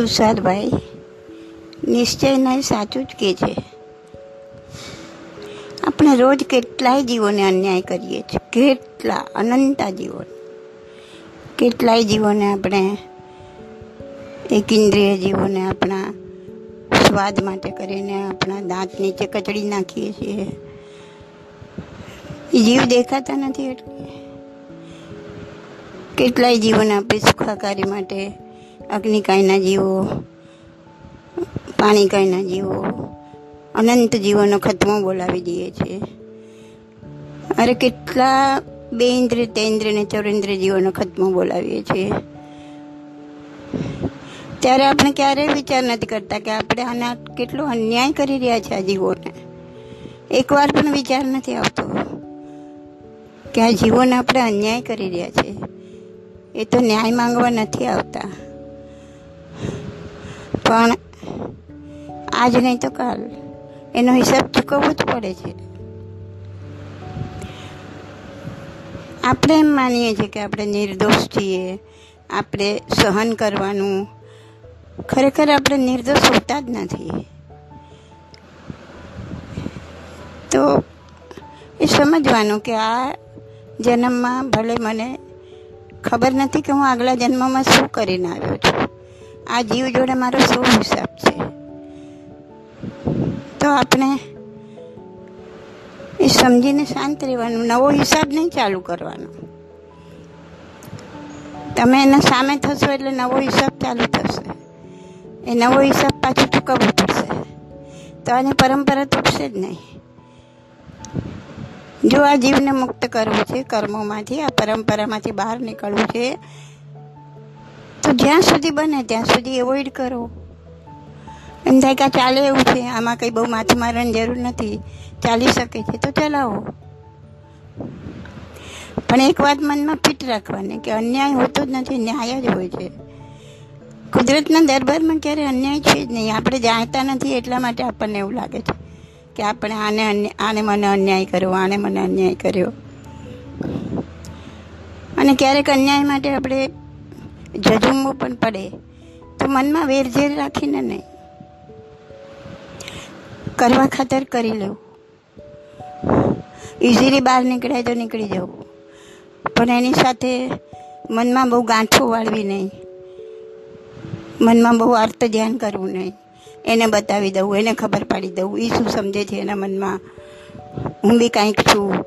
તુષારભાઈ નિશ્ચયને સાચું જ કે છે. આપણે રોજ કેટલાય જીવોને અન્યાય કરીએ છીએ. કેટલા અનંતા જીવો. કેટલાય જીવોને આપણે એક ઇન્દ્રિય જીવોને આપણા સ્વાદ માટે કરીને આપણા દાંત નીચે કચડી નાખીએ છીએ. જીવ દેખાતા નથી એટલે. કેટલાય જીવોને આપણે સુખાકારી માટે અગ્નિકાયના જીવો, પાણીકાયના જીવો, અનંત જીવોનો ખતમો બોલાવી દઈએ છીએ. અરે કેટલા બે ઇન્દ્ર તેન્દ્ર ને ચૌરેન્દ્ર જીવોનો ખતમો બોલાવીએ છીએ. ત્યારે આપણે ક્યારેય વિચાર નથી કરતા કે આપણે આના કેટલો અન્યાય કરી રહ્યા છે આ જીવોને. એકવાર પણ વિચાર નથી આવતો કે આ જીવોને આપણે અન્યાય કરી રહ્યા છે. એ તો ન્યાય માંગવા નથી આવતા. પણ આજ નહીં તો કાલ. એનો હિસાબ ચૂકવવો જ પડે છે. આપણે એમ માનીએ છીએ કે આપણે નિર્દોષ છીએ, આપણે સહન કરવાનું. ખરેખર આપણે નિર્દોષ હોતા જ નથી. તો એ સમજવાનું કે આ જન્મમાં ભલે મને ખબર નથી કે હું આગલા જન્મમાં શું કરીને આવ્યો છું. આ જીવ જોડે મારો શું હિસાબ છે? તો આપણે એ સમજીને શાંત રહેવાનું, નવો હિસાબ નહીં ચાલુ કરવાનો. તમે એના સામે થશો એટલે નવો હિસાબ ચાલુ થશે. એ નવો હિસાબ પાછું ચૂકવવો પડશે. તો આની પરંપરા તૂટશે જ નહીં. જો આ જીવને મુક્ત કરવું છે, કર્મોમાંથી, આ પરંપરામાંથી બહાર નીકળવું છે તો જ્યાં સુધી બને, ત્યાં સુધી એવોઈડ કરો. એમ થાય કે ચાલે એવું છે, આમાં કંઈ બહુ માથું મારવાની જરૂર નથી. ચાલી શકે છે, તો ચલાવો. પણ એક વાત મનમાં ફિટ રાખવાની, કે અન્યાય હોતો જ નથી, ન્યાય જ હોય છે. કુદરતના દરબારમાં ક્યારે અન્યાય છે જ નહીં. આપણે જાણતા નથી એટલા માટે આપણને એવું લાગે છે, કે આપણે આને આને મને અન્યાય કર્યો, આને મને અન્યાય કર્યો. અને ક્યારેક અન્યાય માટે આપણે જજુમવું પણ પડે. તો મનમાં વેરઝેર રાખીને નહીં કરવા ખાતર કરી લેવું. ઇઝીલી બહાર નીકળાય તો નીકળી જવું. પણ એની સાથે મનમાં બહુ ગાંઠો વાળવી નહીં. મનમાં બહુ અર્થ ધ્યાન કરવું નહીં. એને બતાવી દઉં, એને ખબર પાડી દઉં. એ શું સમજે છે એના મનમાં? હું બી કાંઈક છું.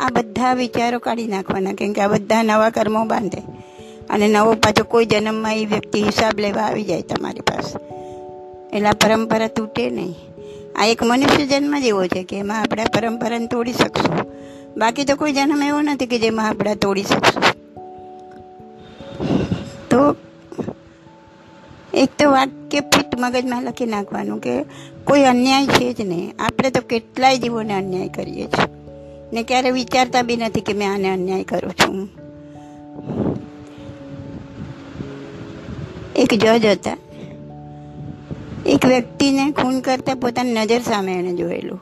આ બધા વિચારો કાઢી નાખવાના, કેમ કે આ બધા નવા કર્મો બાંધે. અને નવો પાછો કોઈ જન્મમાં એ વ્યક્તિ હિસાબ લેવા આવી જાય તમારી પાસે. એટલે આ પરંપરા તૂટે નહીં. આ એક મનુષ્ય જન્મ જેવો છે કે એમાં આપણે પરંપરાને તોડી શકશું. બાકી તો કોઈ જન્મ એવો નથી કે જેમાં આપણે તોડી શકશું. તો એક તો વાક્ય ફિટ મગજમાં લખી નાખવાનું કે કોઈ અન્યાય છે જ નહીં. આપણે તો કેટલાય જીવોને અન્યાય કરીએ છીએ. ને ક્યારે વિચારતા બી નથી કે મેં આને અન્યાય કરું છું. એક જજ હતા. એક વ્યક્તિને ખૂન કરતા પોતાની નજર સામે એણે જોયેલું.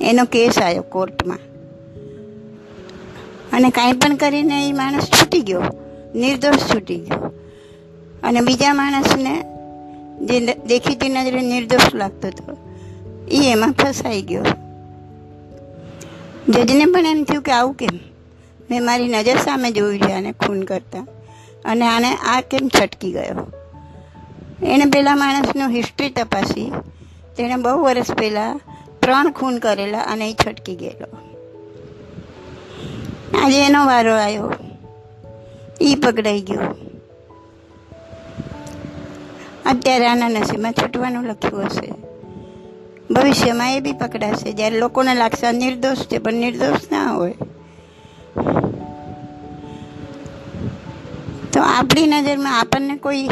એનો કેસ આવ્યો કોર્ટમાં. અને કાંઈ પણ કરીને એ માણસ છૂટી ગયો. નિર્દોષ છૂટી ગયો. અને બીજા માણસને જે દેખીતી નજરે નિર્દોષ લાગતો હતો, એ એમાં ફસાઈ ગયો. જજને પણ એમ થયું કે આવું કેમ? મેં મારી નજર સામે જોયું છે આને ખૂન કરતા. અને આને આ કેમ છટકી ગયો? એણે પેલા માણસનું હિસ્ટ્રી તપાસી. તેણે બહુ વર્ષ પહેલાં ત્રણ ખૂન કરેલા અને એ છટકી ગયેલો. આજે એનો વારો આવ્યો. એ પકડાઈ ગયો. અત્યારે આના નસીબમાં છૂટવાનું લખ્યું હશે. ભવિષ્યમાં એ બી પકડાશે. જ્યારે લોકોને લાગશે નિર્દોષ છે, પણ નિર્દોષ ના હોય. તો આપણી નજરમાં આપણને કોઈ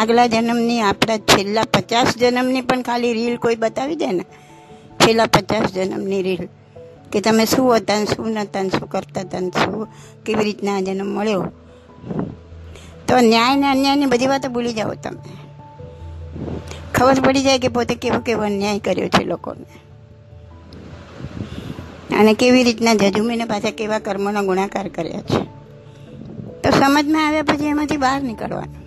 આગલા જન્મની, આપણા છેલ્લા પચાસ જન્મની પણ ખાલી રીલ કોઈ બતાવી દે ને? છેલ્લા પચાસ જન્મની રીલ. કે તમે શું હતા ને શું નહોતા ને શું કરતા હતા ને શું, કેવી રીતના આ જન્મ મળ્યો? તો ન્યાય ને અન્યાયની બધી વાતો ભૂલી જાઓ તમે. ખબર પડી જાય કે પોતે કેવો કેવો અન્યાય કર્યો છે લોકોને. અને કેવી રીતના જજુમીને પાછા કેવા કર્મોનો ગુણાકાર કર્યા છે. તો સમજમાં આવ્યા પછી એમાંથી બહાર નીકળવાનું.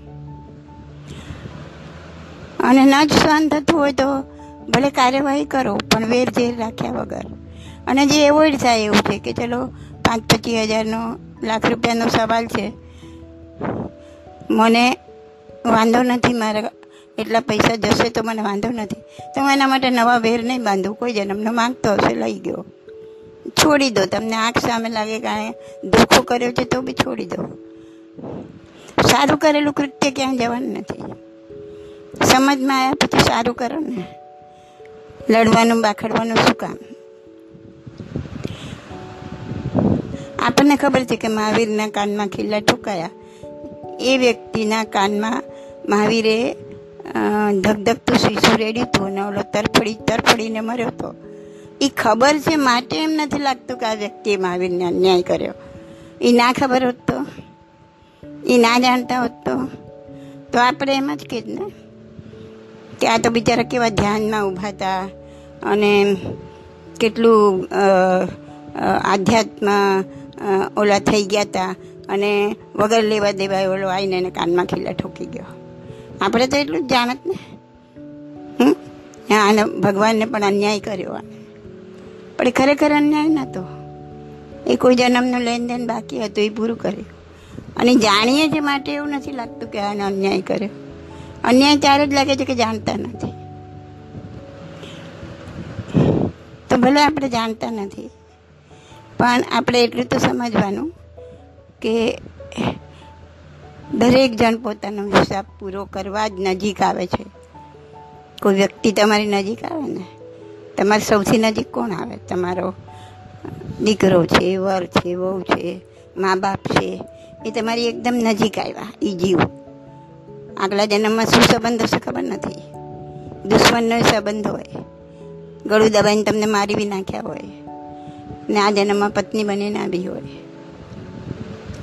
અને ન જ સહન થતું હોય તો ભલે કાર્યવાહી કરો, પણ વેર ઝેર રાખ્યા વગર. અને જે એવોઇડ થાય એવું છે કે ચલો પાંચ પચીસ હજારનો, લાખ રૂપિયાનો સવાલ છે. મને વાંધો નથી મારા એટલા પૈસા જશે તો મને વાંધો નથી. તો હું એના માટે નવા વેર નહીં બાંધું. કોઈ જન્મનો માંગતો હશે, લઈ ગયો. છોડી દો. તમને આંખ સામે લાગે કાંઈ ધોખો કર્યો છે, તો બી છોડી દો. સારું કરેલું કૃત્ય ક્યાંય જવાનું નથી. સમજમાં આવ્યા પછી સારું કરો ને. લડવાનું, બાખડવાનું શું કામ? આપણને ખબર છે કે મહાવીરના કાનમાં ખીલ્લા ઠોકાયા. એ વ્યક્તિના કાનમાં મહાવીરે ધગધગતું શીશું રેડ્યું હતું અને ઓલો તરફડી, તરફડીને મર્યો હતો. એ ખબર છે, માટે એમ નથી લાગતું કે આ વ્યક્તિએ મહાવીરને અન્યાય કર્યો. એ ના ખબર હોત તો? એ ના જાણતા હોત તો? તો આપણે એમ જ કહીએ ને? કે આ તો બિચારા કેવા ધ્યાનમાં ઊભા હતા અને કેટલું આધ્યાત્મ ઓલા થઈ ગયા હતા અને વગર લેવા દેવાય ઓલો આવીને એને કાનમાં ખીલા ઠોકી ગયો. આપણે તો એટલું જ જાણત ને? હમ? આને ભગવાનને પણ અન્યાય કર્યો આને પણ ખરેખર અન્યાય નહોતો એ કોઈ જન્મનું લેનદેન બાકી હતું, એ પૂરું કર્યું. અને જાણીએ છે માટે એવું નથી લાગતું કે આને અન્યાય કર્યો અન્યાય ત્યારે જ લાગે છે કે જાણતા નથી. તો ભલે આપણે જાણતા નથી, પણ આપણે એટલું તો સમજવાનું કે દરેક જણ પોતાનો હિસાબ પૂરો કરવા જ નજીક આવે છે. કોઈ વ્યક્તિ તમારી નજીક આવે ને તમારી સૌથી નજીક કોણ આવે? તમારો દીકરો છે વર છે, વહુ છે મા બાપ છે, એ તમારી એકદમ નજીક આવ્યા એ જીવ. આગલા જન્મમાં શું સંબંધ હશે ખબર નથી. દુશ્મનનો સંબંધ હોય. ગળું દબાઈને તમને મારી બી નાખ્યા હોય. ને આ જન્મમાં પત્ની બનીને આવી હોય.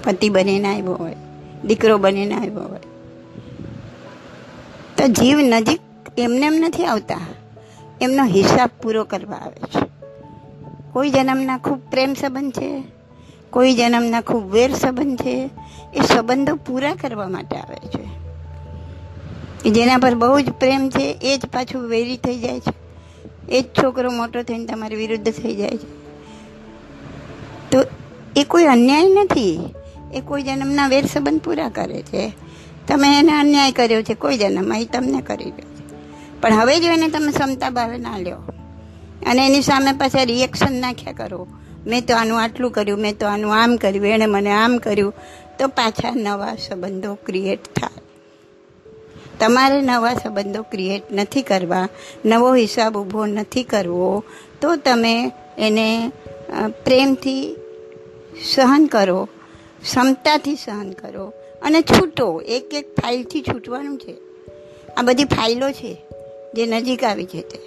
પતિ બનીને આવ્યો હોય. દીકરો બનીને આવ્યો હોય. તો જીવ નજીક એમને એમ નથી આવતા. એમનો હિસાબ પૂરો કરવા આવે છે. કોઈ જન્મના ખૂબ પ્રેમ સંબંધ છે, કોઈ જન્મના ખૂબ વેર સંબંધ છે, એ સંબંધો પૂરા કરવા માટે આવે છે. જેના પર બહુ જ પ્રેમ છે, એ જ પાછું વેરી થઈ જાય છે. એ જ છોકરો મોટો થઈને તમારી વિરુદ્ધ થઈ જાય છે. તો એ કોઈ અન્યાય નથી. એ કોઈ જન્મના વેર સંબંધ પૂરા કરે છે. તમે એને અન્યાય કર્યો છે, કોઈ જન્મમાં એ તમને કરી રહ્યો પણ હવે જો એને તમે ક્ષમતા ભાવે ના લ્યો. અને એની સામે પાછા રિએક્શન નાખ્યા કરો. મેં તો આનું આટલું કર્યું, મેં તો આનું આમ કર્યું, એણે મને આમ કર્યું. તો પાછા નવા સંબંધો ક્રિએટ થાય. તમારે નવા સંબંધો ક્રિએટ નથી કરવા, નવો હિસાબ ઊભો નથી કરવો, તો તમે એને પ્રેમથી સહન કરો ક્ષમતાથી સહન કરો. અને છૂટો એક એક ફાઇલથી છૂટવાનું છે. આ બધી ફાઇલો છે. જે નજીક આવી છે તે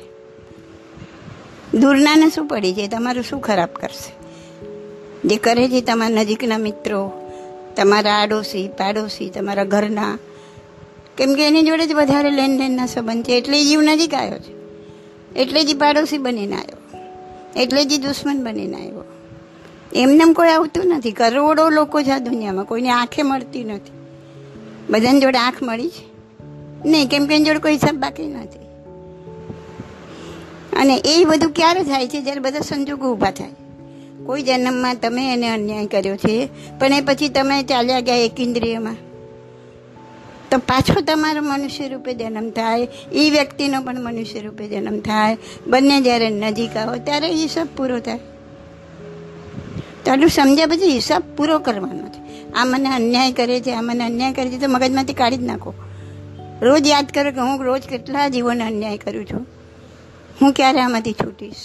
દૂરનાને શું પડી છે તમારું શું ખરાબ કરશે? જે કરે છે તમારા નજીકના મિત્રો, તમારા આડોશી, પાડોશી, તમારા ઘરના, કેમ કે એની જોડે જ વધારે લેનદેનના સંબંધ છે. એટલે જીવ નજીક આવ્યો છે. એટલે જ પાડોશી બનીને આવ્યો. એટલે જ દુશ્મન બનીને આવ્યો. એમને કોઈ આવતું નથી. કરોડો લોકો છે આ દુનિયામાં. કોઈની આંખે મળતી નથી. બધાની જોડે આંખ મળી છે. નહીં, કેમ કે એની જોડે કોઈ હિસાબ બાકી નથી. અને એ બધું ક્યારે થાય છે? જ્યારે બધા સંજોગો ઊભા થાય. કોઈ જન્મમાં તમે એને અન્યાય કર્યો છે, પણ એ પછી તમે ચાલ્યા ગયા એક ઇન્દ્રિયમાં. તો પાછો તમારો મનુષ્ય રૂપે જન્મ થાય એ વ્યક્તિનો પણ મનુષ્ય રૂપે જન્મ થાય. બંને જ્યારે નજીક આવો, ત્યારે હિસાબ પૂરો થાય. તો સમજ્યા પછી હિસાબ પૂરો કરવાનો છે. આ મને અન્યાય કરે છે, આ મને અન્યાય કરે છે, તો મગજમાંથી કાઢી જ નાખો. રોજ યાદ કરો કે હું રોજ કેટલા જીવોને અન્યાય કરું છું. હું ક્યારે આમાંથી છૂટીશ?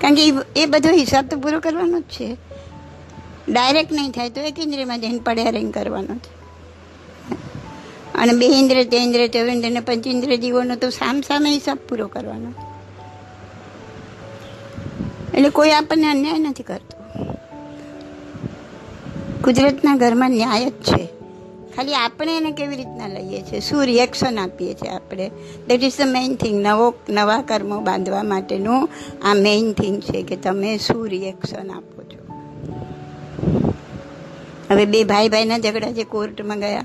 કારણ કે એ બધો હિસાબ તો પૂરો કરવાનો જ છે. ડાયરેક્ટ નહીં થાય તો એક ઇન્દ્રિયમાં જઈને પડ્યા રહીને કરવાનો છે. અને બે ઇન્દ્રિય તે ઇન્દ્રિય તે ઇન્દ્રિય પંચેન્દ્રિય જીવોનો તો સામ સામે હિસાબ પૂરો કરવાનો. એટલે કોઈ આપણને અન્યાય નથી કરતો. કુદરતના ઘરમાં ન્યાય જ છે. ખાલી આપણે એને કેવી રીતના લઈએ છીએ? શું રિએક્શન આપીએ છીએ આપણે? That is the main thing નવો, નવા કર્મો બાંધવા માટેનું આ મેઇન થિંગ છે કે તમે શું રિએક્શન આપો છો? હવે બે ભાઈ ભાઈના ઝઘડા જે કોર્ટમાં ગયા.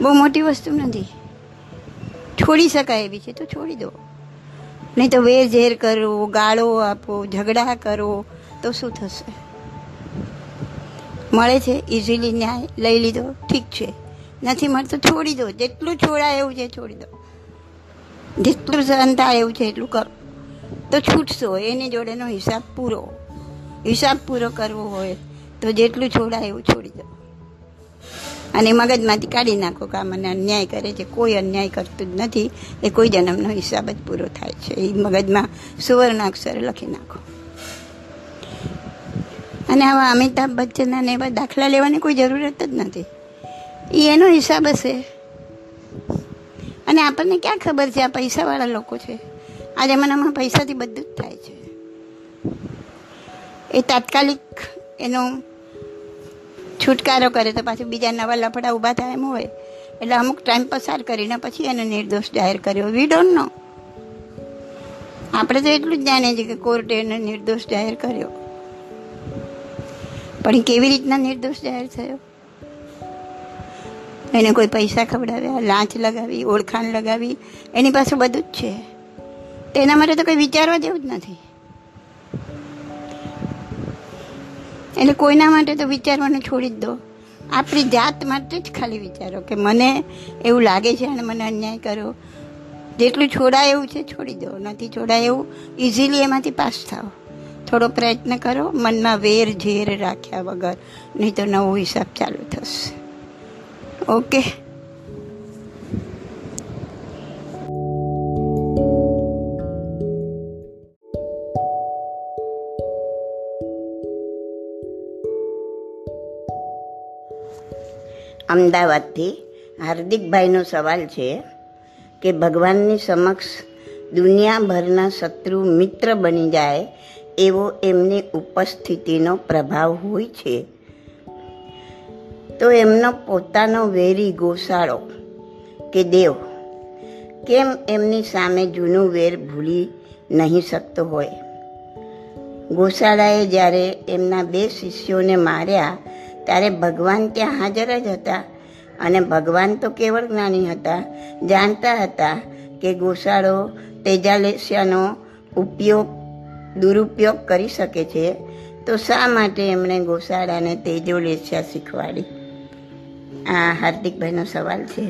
બહુ મોટી વસ્તુ નથી. છોડી શકાય એવી છે તો છોડી દો. નહીં તો વેર ઝેર કરો, ગાળો આપો, ઝઘડા કરો, તો શું થશે? મળે છે ઇઝીલી ન્યાય લઈ લીધો, ઠીક છે. નથી મળતો, છોડી દો. જેટલું છોડાય એવું છે, છોડી દો. જેટલું સહન એવું છે, એટલું કરો. તો છૂટશો, એની જોડેનો હિસાબ પૂરો. હિસાબ પૂરો કરવો હોય, તો જેટલું છોડાય એવું છોડી દો. અને મગજમાંથી કાઢી નાખો કે આ મને અન્યાય કરે છે, કોઈ અન્યાય કરતું જ નથી, એ કોઈ જન્મનો હિસાબ જ પૂરો થાય છે. એ મગજમાં સુવર્ણ અક્ષરે લખી નાખો. અને આવા અમિતાભ બચ્ચનના ને એવા દાખલા લેવાની કોઈ જરૂરત જ નથી. એ એનો હિસાબ હશે. અને આપણને ક્યાં ખબર છે આ પૈસાવાળા લોકો છે? આ જમાનામાં પૈસાથી બધું જ થાય છે. એ તાત્કાલિક એનો છુટકારો કરે તો પાછું બીજા નવા લફડા ઊભા થાય એમ હોય. એટલે અમુક ટાઈમ પસાર કરીને પછી એને નિર્દોષ જાહેર કર્યો. વી ડોન્ટ નો આપણે તો એટલું જ જાણીએ છીએ કે કોર્ટે એને નિર્દોષ જાહેર કર્યો. પણ કેવી રીતના નિર્દોષ જાહેર થયો? એને કોઈ પૈસા ખવડાવ્યા, લાંચ લગાવી, ઓળખાણ લગાવી, એની પાસે બધું જ છે. તેના માટે તો કંઈ વિચારવા જેવું જ નથી. એટલે કોઈના માટે તો વિચારવાનું છોડી જ દો. આપણી જાત માટે જ ખાલી વિચારો કે મને એવું લાગે છે અને મને અન્યાય કર્યો જેટલું છોડાય એવું છે, છોડી દો. નથી છોડાય એવું ઇઝીલી એમાંથી પાસ થાઓ. થોડો પ્રયત્ન કરો, મનમાં વેર ઝેર રાખ્યા વગર, નહીં તો નવો હિસાબ ચાલુ થશે. ઓકે? અમદાવાદથી હાર્દિકભાઈનો સવાલ છે કે ભગવાનની સમક્ષ દુનિયાભરના શત્રુ મિત્ર બની જાય એવો એમની ઉપસ્થિતિનો પ્રભાવ હોય છે. તો એમનો પોતાનો વેરી ગોસાળો કે દેવ, કેમ એમની સામે જૂનું વેર ભૂલી નહીં શકતો હોય? ગોશાળાએ જ્યારે એમના બે શિષ્યોને માર્યા, ત્યારે ભગવાન ત્યાં હાજર જ હતા અને ભગવાન તો કેવળ જ્ઞાની હતા, જાણતા હતા કે ગોશાળો તેજાલેસ્યાનો ઉપયોગ દુરુપયોગ કરી શકે છે, તો શા માટે એમણે ગોશાળાને તેજોલેસ્યા શીખવાડી? આ હાર્દિકભાઈનો સવાલ છે.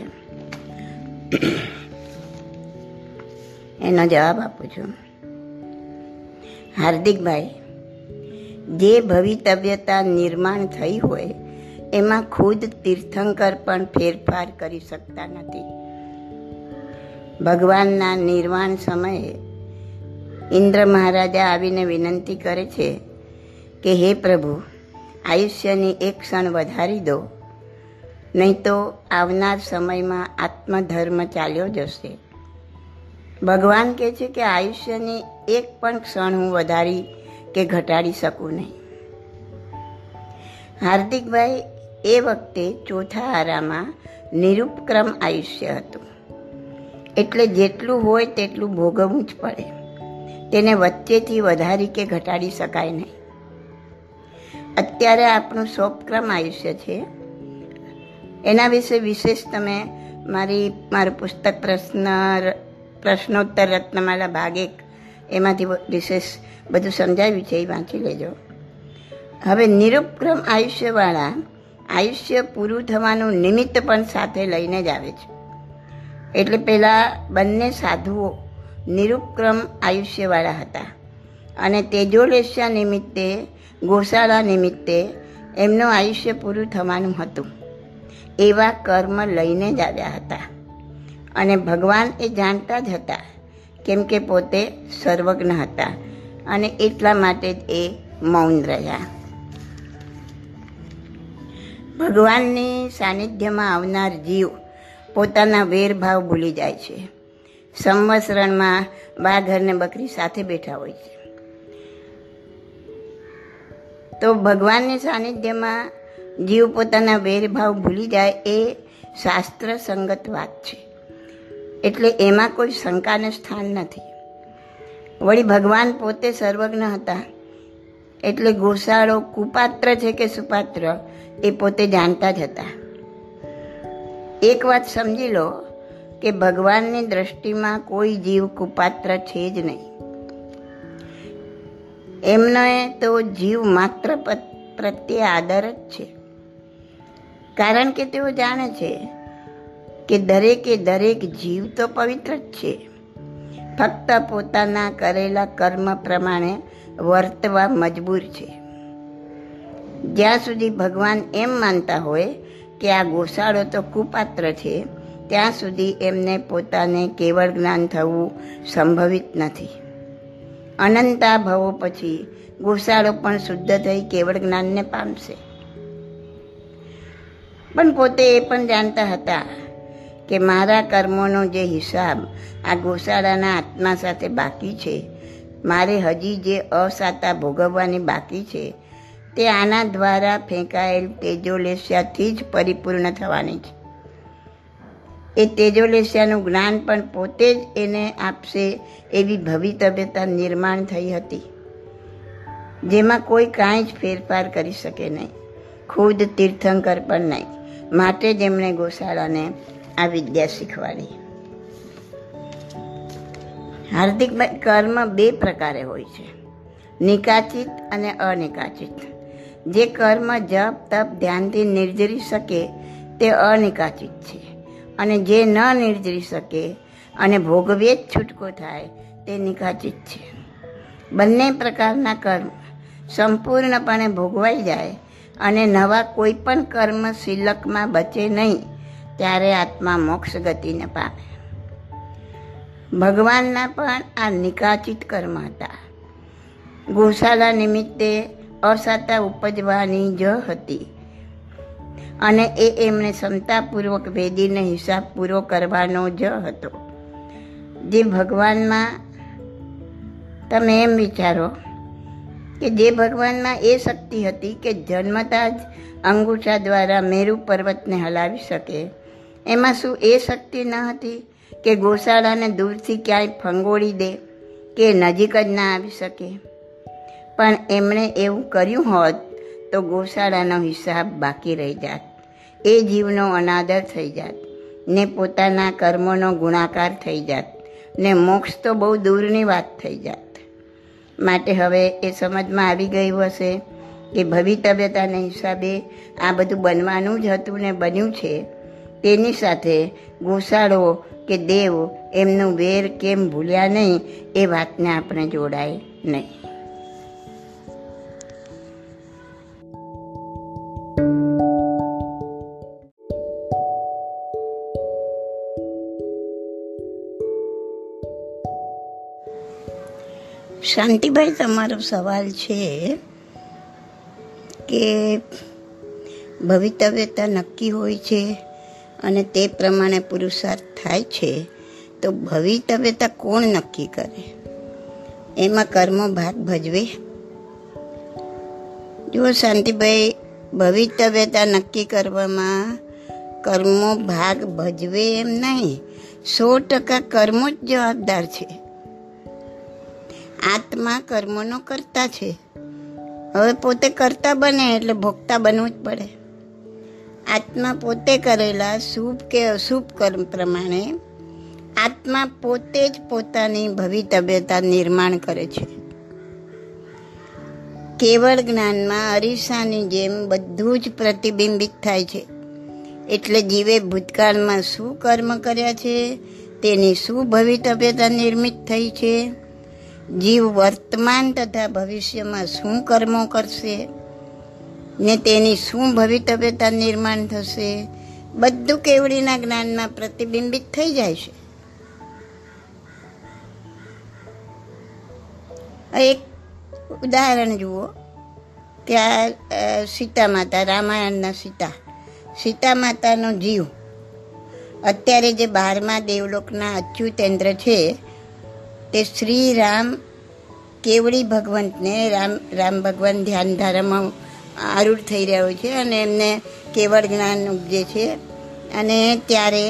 એનો જવાબ આપું છું. હાર્દિકભાઈ, જે ભવિતવ્યતા નિર્માણ થઈ હોય, એમાં ખુદ તીર્થંકર પણ ફેરફાર કરી શકતા નથી. ભગવાનના નિર્વાણ સમયે ઇન્દ્ર મહારાજા આવીને વિનંતી કરે છે કે હે પ્રભુ, આયુષ્યની એક ક્ષણ વધારી દો, નહીં તો આવનાર સમયમાં આત્મધર્મ ચાલ્યો જશે. ભગવાન કહે છે કે આયુષ્યની એક પણ ક્ષણ હું વધારી કે ઘટાડી શકું નહીં. હાર્દિકભાઈ, એ વખતે ચોથા આરામાં નિરુપક્રમ આયુષ્ય હતું. એટલે જેટલું હોય તેટલું ભોગવવું જ પડે. તેને વચ્ચેથી વધારી કે ઘટાડી શકાય નહીં. અત્યારે આપણું સોપક્રમ આયુષ્ય છે. એના વિશે વિશેષ તમે મારી, મારું પુસ્તક પ્રશ્ન, પ્રશ્નોત્તર રત્નમાલા ભાગ એક, એમાંથી વિશેષ બધું સમજાવ્યું છે એ વાંચી લેજો. હવે નિરુપક્રમ આયુષ્યવાળા આયુષ્ય પૂરું થવાનું નિમિત્ત પણ સાથે લઈને જ આવે છે. એટલે પહેલાં બંને સાધુઓ નિરુપક્રમ આયુષ્યવાળા હતા. અને તેજોલેસ્યા નિમિત્તે, ગોશાળા નિમિત્તે એમનું આયુષ્ય પૂરું થવાનું હતું. એવા કર્મ લઈને જ આવ્યા હતા. અને ભગવાન એ જાણતા જ હતા કેમ કે પોતે સર્વજ્ઞ હતા અને એટલા માટે જ એ મૌન રહ્યા. ભગવાનની સાનિધ્યમાં આવનાર જીવ પોતાના વેરભાવ ભૂલી જાય છે. સંવત્સરણમાં વાઘર ને બકરી સાથે બેઠા હોય છે. તો ભગવાનની સાનિધ્યમાં જીવ પોતાના વેરભાવ ભૂલી જાય એ શાસ્ત્ર સંગત વાત છે. એટલે એમાં કોઈ શંકાને સ્થાન નથી. વળી ભગવાન પોતે સર્વજ્ઞ હતા. એટલે ગોસાળો કુપાત્ર છે કે સુપાત્ર એ પોતે જાણતા જ હતા. એક વાત સમજી લો કે ભગવાનની દ્રષ્ટિમાં કોઈ જીવ કુપાત્ર છે જ નહીં. એમને તો જીવ માત્ર પ્રત્યે આદર જ છે. કારણ કે તેઓ જાણે છે કે દરેકે દરેક જીવ તો પવિત્ર જ છે. ફક્ત પોતાના કરેલા કર્મ પ્રમાણે વર્તવા મજબૂર છે. જ્યાં સુધી ભગવાન એમ માનતા હોય કે આ ગોસાળો તો કુપાત્ર છે ત્યાં સુધી એમને પોતાને કેવળ જ્ઞાન થવું સંભવિત નથી. અનંતા ભવો પછી ગોસાળો પણ શુદ્ધ થઈ કેવળ જ્ઞાનને પામશે. પણ પોતે એ પણ જાણતા હતા કે મારા કર્મોનો જે હિસાબ આ ગોશાળાના આત્મા સાથે બાકી છે, મારે હજી જે અસાતા ભોગવવાની બાકી છે, તે આના દ્વારા ફેંકાયેલ તેજોલેસ્યાથી જ પરિપૂર્ણ થવાની છે. એ તેજોલેસ્યાનું જ્ઞાન પણ પોતે જ એને આપશે એવી ભવિતવ્યતા નિર્માણ થઈ હતી, જેમાં કોઈ કાંઈ જ ફેરફાર કરી શકે નહીં, ખુદ તીર્થંકર પણ નહીં. માટે જ એમણે ગોશાળાને આ વિદ્યા શીખવાડી. હાર્દિક કર્મ બે પ્રકારે હોય છે. નિકાચિત અને અનિકાચિત. જે કર્મ જપ તપ ધ્યાનથી નિર્જરી શકે તે અનિકાચિત છે. અને જે ન નિર્જરી શકે અને ભોગવે જ છૂટકો થાય તે નિકાચિત છે. બંને પ્રકારના કર્મ સંપૂર્ણપણે ભોગવાઈ જાય અને નવા કોઈ પણ કર્મ શિલકમાં બચે નહીં, ત્યારે આત્મા મોક્ષ ગતિને પામે. ભગવાનના પણ આ નિકાચિત કર્મ હતા. ગૌશાલા નિમિત્તે અસાતા ઉપજવાની જ હતી. અને એ એમણે ક્ષમતાપૂર્વક વેદીને હિસાબ પૂરો કરવાનો જ હતો. જે ભગવાનમાં તમે એમ વિચારો કે જે ભગવાનમાં એ શક્તિ હતી કે જન્મતા જ અંગૂઠા દ્વારા મેરુ પર્વતને હલાવી શકે, એમાં શું એ શક્તિ ન હતી કે ગોશાળાને દૂરથી ક્યાંય ફંગોળી દે કે નજીક જ ના આવી શકે? પણ એમણે એવું કર્યું હોત તો ગોશાળાનો હિસાબ બાકી રહી જાત. એ જીવનો અનાદર થઈ જાત. ને પોતાના કર્મોનો ગુણાકાર થઈ જાત. ને મોક્ષ તો બહુ દૂરની વાત થઈ જાત. માટે હવે એ સમજમાં આવી ગયું હશે કે ભવિતવ્યતાના હિસાબે આ બધું બનવાનું જ હતું ને બન્યું છે. તેની સાથે ગોસાળો કે દેવ એમનું વેર કેમ ભૂલ્યા નહીં એ વાતને આપણે જોડાય નહીં. શાંતિભાઈ, તમારો સવાલ છે કે ભવિતવ્યતા નક્કી હોય છે અને તે પ્રમાણે પુરુષાર્થ થાય છે, તો ભવિતવ્યતા કોણ નક્કી કરે? એમાં કર્મો ભાગ ભજવે? જુઓ શાંતિભાઈ, ભવિતવ્યતા નક્કી કરવામાં કર્મો ભાગ ભજવે એમ નહીં. સો ટકા કર્મો જ જવાબદાર છે. આત્મા કર્મોનો કરતા છે. હવે પોતે કરતા બને એટલે ભોગતા બનવું જ પડે. આત્મા પોતે કરેલા શુભ કે અશુભ કર્મ પ્રમાણે આત્મા પોતે જ પોતાની ભવિતવ્યતા નિર્માણ કરે છે. કેવળ જ્ઞાનમાં અરીસાની જેમ બધું જ પ્રતિબિંબિત થાય છે. એટલે જીવે ભૂતકાળમાં શું કર્મ કર્યા છે, તેની શું ભવિતવ્યતા નિર્મિત થઈ છે જીવ વર્તમાન તથા ભવિષ્યમાં શું કર્મો કરશે ને તેની શું ભવિતવ્યતા નિર્માણ થશે, બધું કેવડીના જ્ઞાનમાં પ્રતિબિંબિત થઈ જાય છે. એક ઉદાહરણ જુઓ આ સીતા માતા, રામાયણના સીતા. સીતા માતાનો જીવ. અત્યારે જે બારમા દેવલોકના અચ્યુતેન્દ્ર છે તે શ્રી રામ કેવડી ભગવંતને રામ રામ ભગવાન ધ્યાન ધારામાં આરૂઢ થઈ રહ્યો છે અને એમને કેવળ જ્ઞાન ઉપજે છે. અને ત્યારે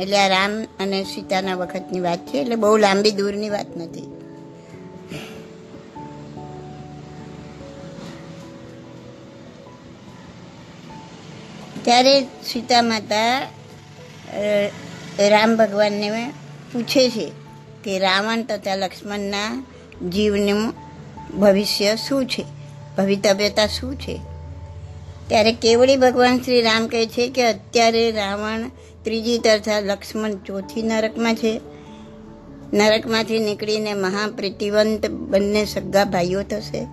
એટલે આ રામ અને સીતાના વખતની વાત છે, એટલે બહુ લાંબી દૂરની વાત નથી. ત્યારે સીતા માતા રામ ભગવાનને પૂછે છે કે રાવણ તથા લક્ષ્મણના જીવનું ભવિષ્ય શું છે? ભવિતવ્યતા શું છે? ત્યારે કેવડી ભગવાન શ્રી રામ કહે છે કે અત્યારે રાવણ ત્રીજી તથા લક્ષ્મણ ચોથી નરકમાં છે. નરકમાંથી નીકળીને મહાપ્રીતિવંત બંને સગા ભાઈઓ થશે.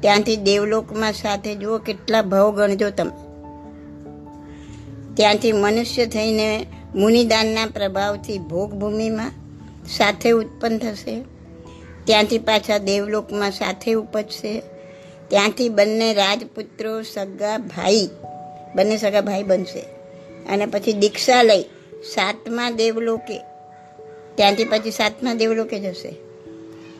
ત્યાંથી દેવલોકમાં સાથે જુઓ કેટલા ભાવ ગણજો તમે. ત્યાંથી મનુષ્ય થઈને મુનિદાનના પ્રભાવથી ભોગભૂમિમાં સાથે ઉત્પન્ન થશે. ત્યાંથી પાછા દેવલોકમાં સાથે ઉપજશે. ત્યાંથી બંને રાજપુત્રો સગા ભાઈ, બંને સગા ભાઈ બનશે. અને પછી દીક્ષા લઈ સાતમા દેવલોકે, ત્યાંથી પછી સાતમા દેવલોકે જશે.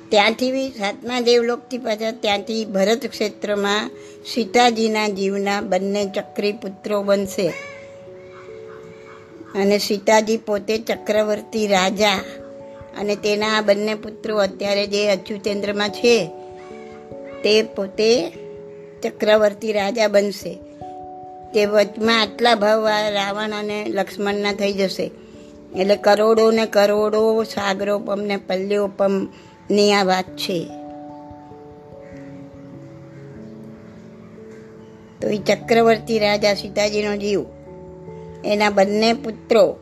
ત્યાંથી બી સાતમા દેવલોકથી પાછા ત્યાંથી ભરત ક્ષેત્રમાં સીતાજીના જીવના બંને ચક્રી પુત્રો બનશે. અને સીતાજી પોતે ચક્રવર્તી રાજા અને તેના આ બંને પુત્રો અત્યારે જે અચ્યુતેન્દ્રમાં છે, તે પોતે ચક્રવર્તી રાજા બનશે. તે વચમાં આટલા ભાવ રાવણ અને લક્ષ્મણના થઈ જશે. એટલે કરોડો ને કરોડો સાગરોપમ ને પલ્યોપમની આ વાત છે. તો એ ચક્રવર્તી રાજા સીતાજીનો જીવ, એના બંને પુત્રો,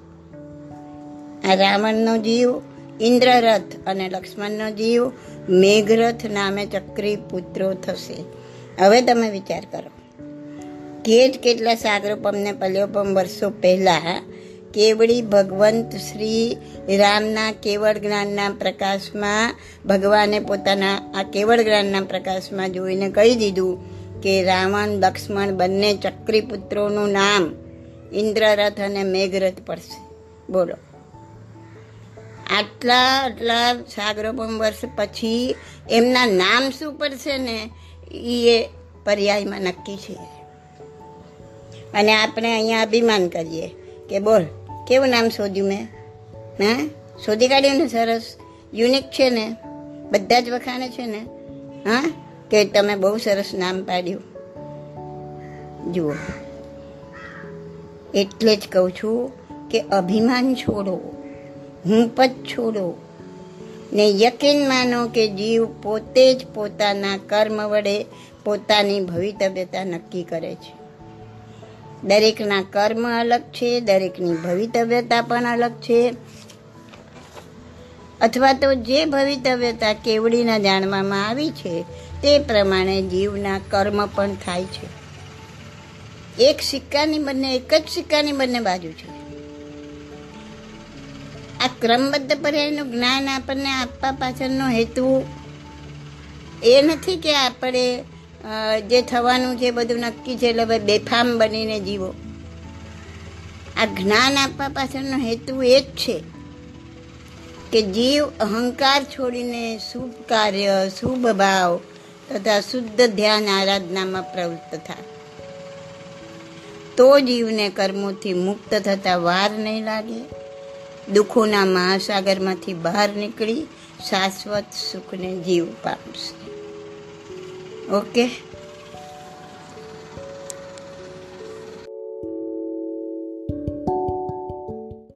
આ રાવણનો જીવ ઇન્દ્રરથ અને લક્ષ્મણનો જીવ મેઘરથ નામે ચક્રી પુત્રો થશે. હવે તમે વિચાર કરો. કેટ કેટલા સાગરોપમને પલ્યોપમ વર્ષો પહેલાં કેવડી ભગવંત શ્રી રામના કેવળ જ્ઞાનના પ્રકાશમાં ભગવાને પોતાના આ કેવળ જ્ઞાનના પ્રકાશમાં જોઈને કહી દીધું કે રાવણ, લક્ષ્મણ બંને ચક્રી પુત્રોનું નામ ઇન્દ્રરથ અને મેઘરથ પડશે. બોલો. આટલા આટલા સાગરોપમ વર્ષ પછી એમના નામ શું પડશે ને એ પર્યાયમાં નક્કી છે. અને આપણે અહીંયા અભિમાન કરીએ કે બોલ, કેવું નામ શોધ્યું મેં? હા? શોધી કાઢ્યું ને સરસ. યુનિક છે ને? બધા જ વખાણે છે ને? હા? કે તમે બહુ સરસ નામ પાડ્યું. જુઓ. એટલે જ કહું છું કે અભિમાન છોડો. હું પદ છોડો ને યકીન માનો કે જીવ પોતે જ પોતાના કર્મ વડે પોતાની ભવિતવ્યતા નક્કી કરે છે. દરેકના કર્મ અલગ છે, દરેકની ભવિતવ્યતા પણ અલગ છે. અથવા તો જે ભવિતવ્યતા કેવડીના જાણવામાં આવી છે, તે પ્રમાણે જીવના કર્મ પણ થાય છે. એક સિક્કાની બંને, એક જ સિક્કાની બંને બાજુ છે. ક્રમબદ્ધ પર્યાયનું જ્ઞાન આપણને આપવા પાછળનો હેતુ એ નથી કે આપણે જે થવાનું છે બધું નક્કી છે, એટલે ભાઈ બેફામ બનીને જીવો. આ જ્ઞાન આપવા પાછળનો હેતુ એ જ છે કે જીવ અહંકાર છોડીને શુભ કાર્ય, શુભ ભાવ તથા શુદ્ધ ધ્યાન આરાધનામાં પ્રવૃત્ત થાય તો જીવને કર્મોથી મુક્ત થતા વાર નહીં લાગે. દુઃખોના મહાસાગરમાંથી બહાર નીકળી શાશ્વત સુખને જીવ પામશે. ઓકે